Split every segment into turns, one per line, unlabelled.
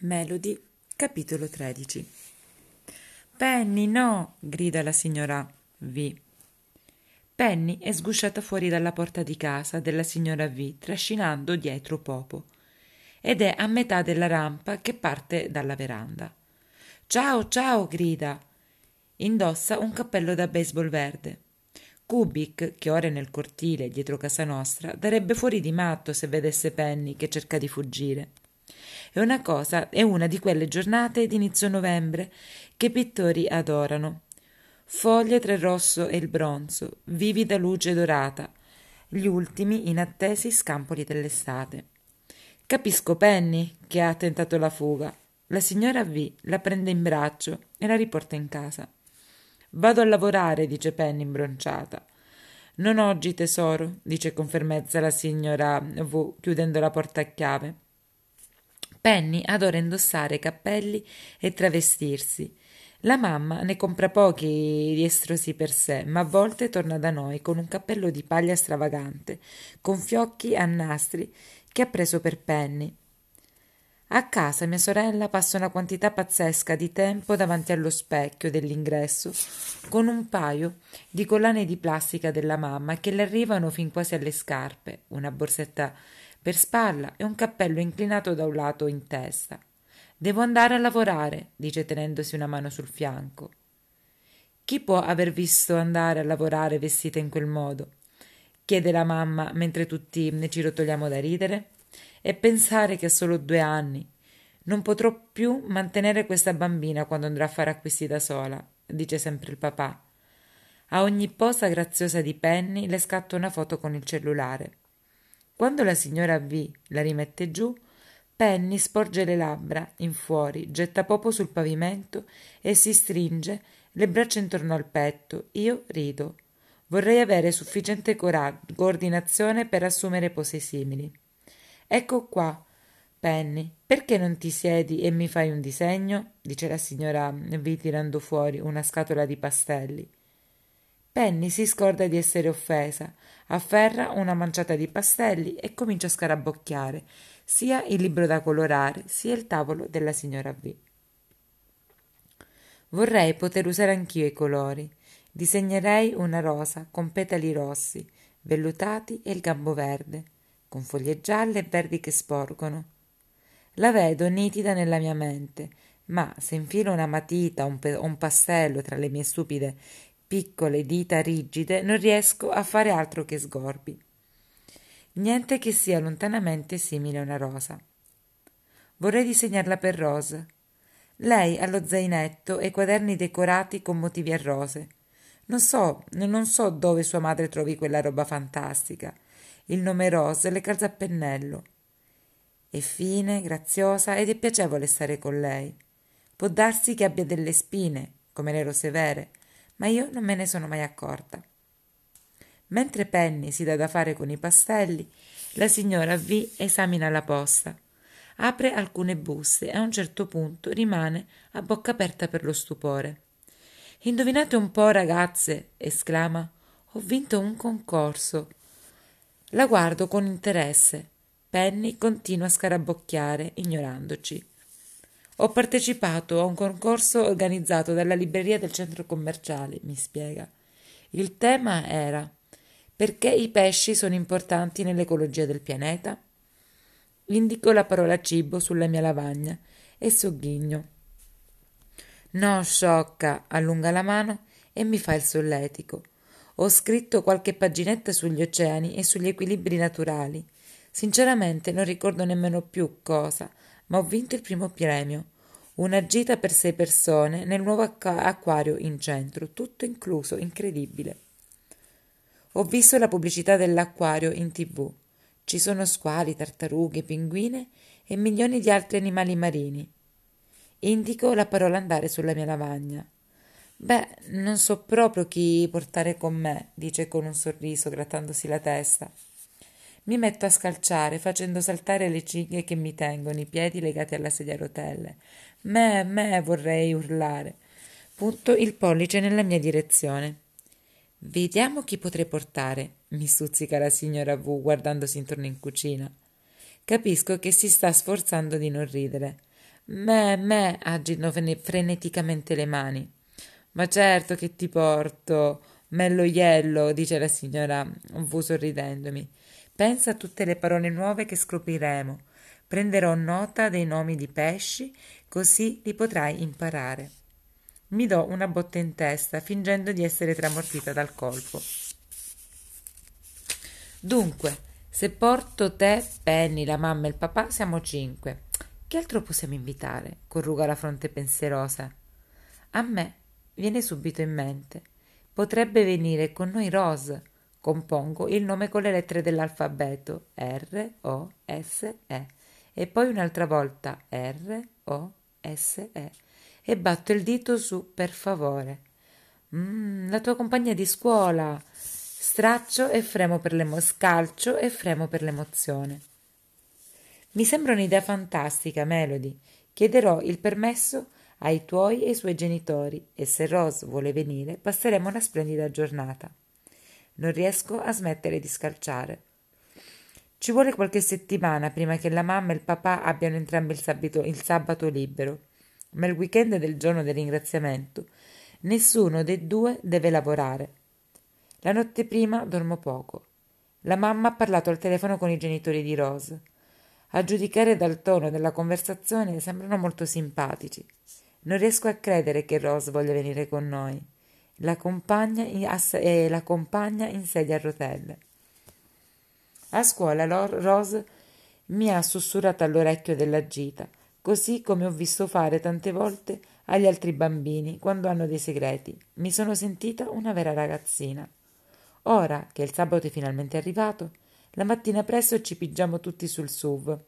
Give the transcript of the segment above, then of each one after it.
Melody, capitolo 13 Penny, no! grida la signora V. Penny è sgusciata fuori dalla porta di casa della signora V, trascinando dietro Popo, ed è a metà della rampa che parte dalla veranda. Ciao, ciao! grida. Indossa un cappello da baseball verde. Kubik, che ora è nel cortile dietro casa nostra, darebbe fuori di matto se vedesse Penny che cerca di fuggire. È una cosa, è una di quelle giornate d'inizio novembre che i pittori adorano. Foglie tra il rosso e il bronzo, vivida luce dorata, gli ultimi inattesi scampoli dell'estate. Capisco Penny che ha tentato la fuga. La signora V la prende in braccio e la riporta in casa. Vado a lavorare, dice Penny imbronciata. Non oggi, tesoro, dice con fermezza la signora V, chiudendo la porta a chiave. Penny adora indossare cappelli e travestirsi. La mamma ne compra pochi riestrosi per sé, ma a volte torna da noi con un cappello di paglia stravagante, con fiocchi a nastri che ha preso per Penny. A casa mia sorella passa una quantità pazzesca di tempo davanti allo specchio dell'ingresso con un paio di collane di plastica della mamma che le arrivano fin quasi alle scarpe, una borsetta per spalla e un cappello inclinato da un lato in testa. Devo andare a lavorare, dice tenendosi una mano sul fianco. Chi può aver visto andare a lavorare vestita in quel modo? chiede la mamma mentre tutti ne ci rotoliamo da ridere. E pensare che ha solo due anni. Non potrò più mantenere questa bambina quando andrò a fare acquisti da sola, dice sempre il papà. A ogni posa graziosa di Penny le scatta una foto con il cellulare. Quando la signora V la rimette giù, Penny sporge le labbra in fuori, getta popo sul pavimento e si stringe le braccia intorno al petto. Io rido. Vorrei avere sufficiente coordinazione per assumere pose simili. Ecco qua, Penny, perché non ti siedi e mi fai un disegno? dice la signora V tirando fuori una scatola di pastelli. Penny si scorda di essere offesa, afferra una manciata di pastelli e comincia a scarabocchiare sia il libro da colorare sia il tavolo della signora V. Vorrei poter usare anch'io i colori. Disegnerei una rosa con petali rossi, vellutati e il gambo verde, con foglie gialle e verdi che sporgono. La vedo nitida nella mia mente, ma se infilo una matita o un, pe- un pastello tra le mie stupide piccole dita rigide, non riesco a fare altro che sgorbi. Niente che sia lontanamente simile a una rosa. Vorrei disegnarla per Rose. Lei ha lo zainetto e quaderni decorati con motivi a rose. Non so, non so dove sua madre trovi quella roba fantastica. Il nome Rose le calza a pennello. È fine, graziosa ed è piacevole stare con lei. Può darsi che abbia delle spine, come le rose vere, ma io non me ne sono mai accorta. Mentre Penny si dà da fare con i pastelli, la signora V esamina la posta, apre alcune buste e a un certo punto rimane a bocca aperta per lo stupore. Indovinate un po', ragazze, esclama. Ho vinto un concorso. La guardo con interesse. Penny continua a scarabocchiare, ignorandoci. Ho partecipato a un concorso organizzato dalla libreria del centro commerciale, mi spiega. Il tema era perché i pesci sono importanti nell'ecologia del pianeta? Indico la parola cibo sulla mia lavagna e sogghigno. No, sciocca, allunga la mano e mi fa il solletico. Ho scritto qualche paginetta sugli oceani e sugli equilibri naturali. Sinceramente non ricordo nemmeno più cosa, ma ho vinto il primo premio. Una gita per sei persone nel nuovo acquario in centro, tutto incluso, incredibile. Ho visto la pubblicità dell'acquario in tv. Ci sono squali, tartarughe, pinguine e milioni di altri animali marini. Indico la parola andare sulla mia lavagna. Beh, non so proprio chi portare con me, dice con un sorriso, grattandosi la testa. Mi metto a scalciare, facendo saltare le cinghie che mi tengono i piedi legati alla sedia a rotelle. Me, me, vorrei urlare. Punto il pollice nella mia direzione. Vediamo chi potrei portare, mi stuzzica la signora V guardandosi intorno in cucina. Capisco che si sta sforzando di non ridere, Me, me, agitano freneticamente le mani. Ma certo che ti porto. Mello Iello, dice la signora V sorridendomi. Pensa a tutte le parole nuove che scopriremo. Prenderò nota dei nomi di pesci, così li potrai imparare. Mi do una botta in testa, fingendo di essere tramortita dal colpo. Dunque, se porto te, Penny, la mamma e il papà, siamo cinque. Che altro possiamo invitare? corruga la fronte pensierosa. A me viene subito in mente. Potrebbe venire con noi Rose. Compongo il nome con le lettere dell'alfabeto R, O, S, E. E poi un'altra volta R, O, S, E e batto il dito su per favore. Mm, la tua compagna di scuola. Straccio e fremo per l'emo- scalcio e fremo per l'emozione. Mi sembra un'idea fantastica, Melody. Chiederò il permesso ai tuoi e ai suoi genitori e se Rose vuole venire passeremo una splendida giornata. Non riesco a smettere di scalciare. Ci vuole qualche settimana prima che la mamma e il papà abbiano entrambi il sabato, il sabato libero ma il weekend del giorno del ringraziamento nessuno dei due deve lavorare. La notte prima dormo poco. La mamma ha parlato al telefono con i genitori di Rose. A giudicare dal tono della conversazione sembrano molto simpatici. Non riesco a credere che Rose voglia venire con noi. La compagna in, eh, la compagna in sedia a rotelle. A scuola Rose mi ha sussurrato all'orecchio della gita così come ho visto fare tante volte agli altri bambini quando hanno dei segreti. Mi sono sentita una vera ragazzina. Ora che il sabato è finalmente arrivato, la mattina presto ci pigiamo tutti sul SUV.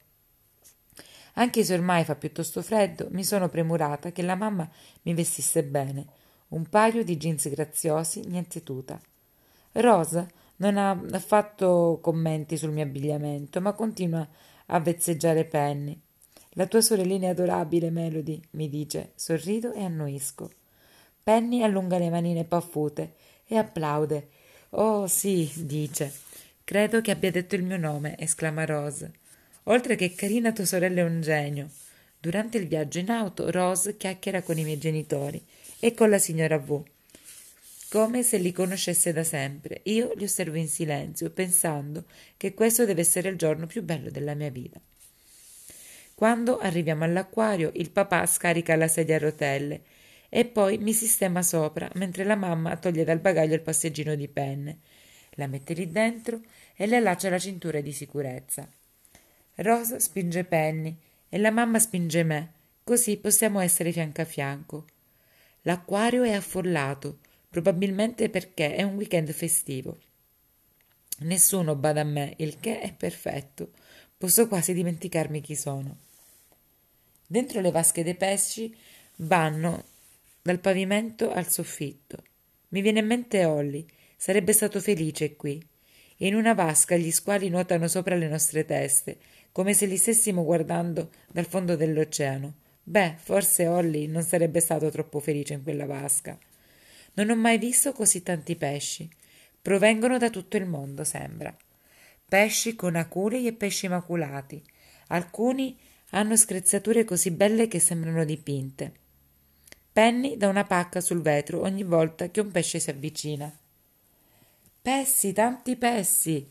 Anche se ormai fa piuttosto freddo, mi sono premurata che la mamma mi vestisse bene. Un paio di jeans graziosi, niente tuta. Rosa non ha fatto commenti sul mio abbigliamento, ma continua a vezzeggiare Penny. La tua sorellina è adorabile, Melody, mi dice. Sorrido e annuisco. Penny allunga le manine paffute e applaude. Oh, sì, dice. Credo che abbia detto il mio nome, esclama Rose. Oltre che carina, tua sorella è un genio. Durante il viaggio in auto, Rose chiacchiera con i miei genitori e con la signora V. Come se li conoscesse da sempre. Io li osservo in silenzio, pensando che questo deve essere il giorno più bello della mia vita. Quando arriviamo all'acquario, il papà scarica la sedia a rotelle e poi mi sistema sopra, mentre la mamma toglie dal bagaglio il passeggino di penne, la mette lì dentro e le allaccia la cintura di sicurezza. Rosa spinge Penny e la mamma spinge me, così possiamo essere fianco a fianco. L'acquario è affollato, probabilmente perché è un weekend festivo. Nessuno bada a me, il che è perfetto. Posso quasi dimenticarmi chi sono. Dentro le vasche dei pesci vanno dal pavimento al soffitto. Mi viene in mente Olly. Sarebbe stato felice qui. In una vasca gli squali nuotano sopra le nostre teste, come se li stessimo guardando dal fondo dell'oceano. Beh, forse Olly non sarebbe stato troppo felice in quella vasca. Non ho mai visto così tanti pesci. Provengono da tutto il mondo, sembra. Pesci con aculei e pesci maculati. Alcuni hanno screzzature così belle che sembrano dipinte. Penny dà una pacca sul vetro ogni volta che un pesce si avvicina. Pessi, tanti pessi!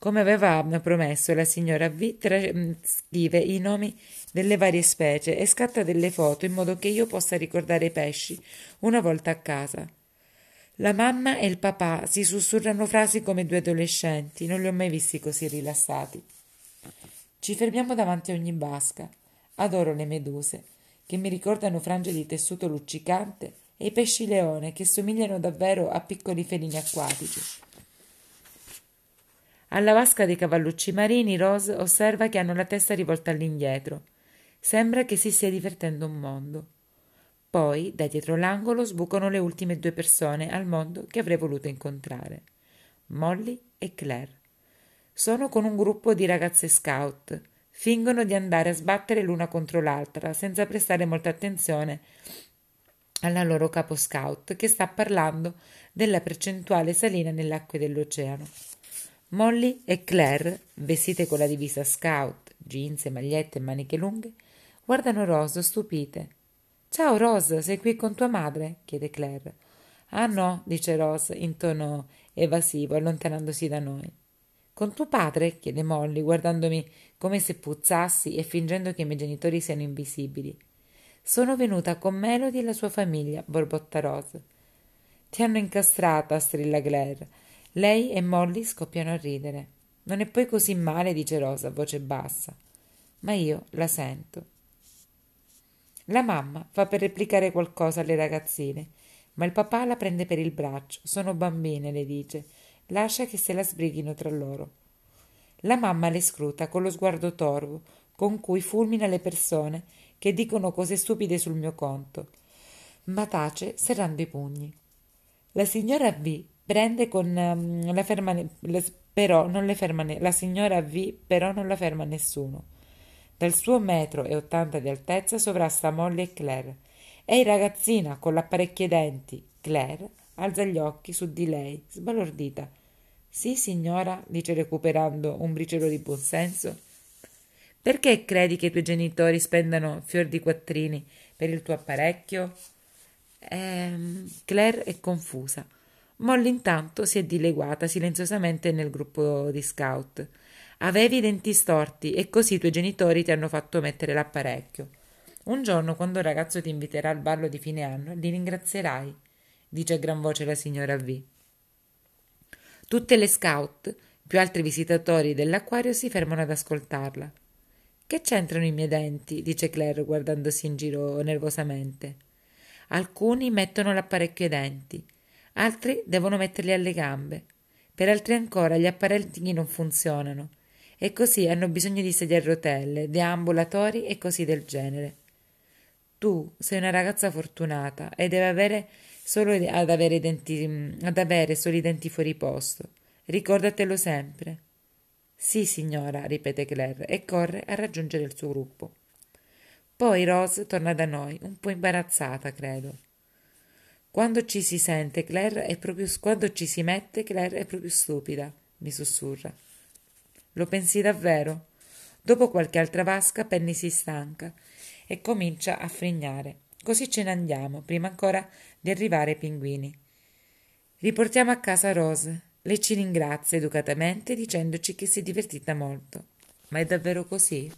Come aveva promesso la signora V, mm, scrive i nomi delle varie specie e scatta delle foto in modo che io possa ricordare i pesci una volta a casa. La mamma e il papà si sussurrano frasi come due adolescenti, non li ho mai visti così rilassati. Ci fermiamo davanti a ogni vasca. Adoro le meduse, che mi ricordano frange di tessuto luccicante, e i pesci leone, che somigliano davvero a piccoli felini acquatici. Alla vasca dei cavallucci marini, Rose osserva che hanno la testa rivolta all'indietro. Sembra che si stia divertendo un mondo. Poi, da dietro l'angolo, sbucano le ultime due persone al mondo che avrei voluto incontrare. Molly e Claire. Sono con un gruppo di ragazze scout. Fingono di andare a sbattere l'una contro l'altra, senza prestare molta attenzione alla loro capo scout, che sta parlando della percentuale salina nelle acque dell'oceano. Molly e Claire, vestite con la divisa scout, jeans, magliette e maniche lunghe, guardano Rose stupite. Ciao Rose, sei qui con tua madre? chiede Claire. Ah no, dice Rose in tono evasivo, allontanandosi da noi. Con tuo padre? chiede Molly, guardandomi come se puzzassi e fingendo che i miei genitori siano invisibili. Sono venuta con Melody e la sua famiglia, borbotta Rose. Ti hanno incastrata, strilla Claire. Lei e Molly scoppiano a ridere. Non è poi così male, dice Rosa a voce bassa. Ma io la sento. La mamma fa per replicare qualcosa alle ragazzine, ma il papà la prende per il braccio. Sono bambine, le dice. Lascia che se la sbrighino tra loro. La mamma le scruta con lo sguardo torvo, con cui fulmina le persone che dicono cose stupide sul mio conto, ma tace serrando i pugni. La signora V prende con um, la ferma, le, però non le ferma ne, la signora V però non la ferma nessuno. Dal suo metro e ottanta di altezza sovrasta Molly e Claire. Ehi ragazzina, con l'apparecchio ai denti. Claire alza gli occhi su di lei, sbalordita. Sì, signora, dice recuperando un briciolo di buonsenso. Perché credi che i tuoi genitori spendano fior di quattrini per il tuo apparecchio? Ehm, Claire è confusa. Molly intanto si è dileguata silenziosamente nel gruppo di scout. Avevi i denti storti e così i tuoi genitori ti hanno fatto mettere l'apparecchio. Un giorno, quando il ragazzo ti inviterà al ballo di fine anno, li ringrazierai, dice a gran voce la signora V. Tutte le scout, più altri visitatori dell'acquario si fermano ad ascoltarla. Che c'entrano i miei denti? dice Claire guardandosi in giro nervosamente. Alcuni mettono l'apparecchio ai denti, altri devono metterli alle gambe. Per altri ancora gli apparecchi non funzionano e così hanno bisogno di sedie a rotelle, deambulatori e così del genere. Tu sei una ragazza fortunata e devi avere solo ad avere, denti, ad avere solo i denti fuori posto. Ricordatelo sempre. Sì, signora, ripete Claire e corre a raggiungere il suo gruppo. Poi Rose torna da noi, un po' imbarazzata, credo. Quando ci si sente, Claire è proprio quando ci si mette, Claire è proprio stupida, mi sussurra. Lo pensi davvero? Dopo qualche altra vasca, Penny si stanca e comincia a frignare. Così ce ne andiamo, prima ancora di arrivare ai pinguini. Riportiamo a casa Rose. Lei ci ringrazia educatamente dicendoci che si è divertita molto. Ma è davvero così?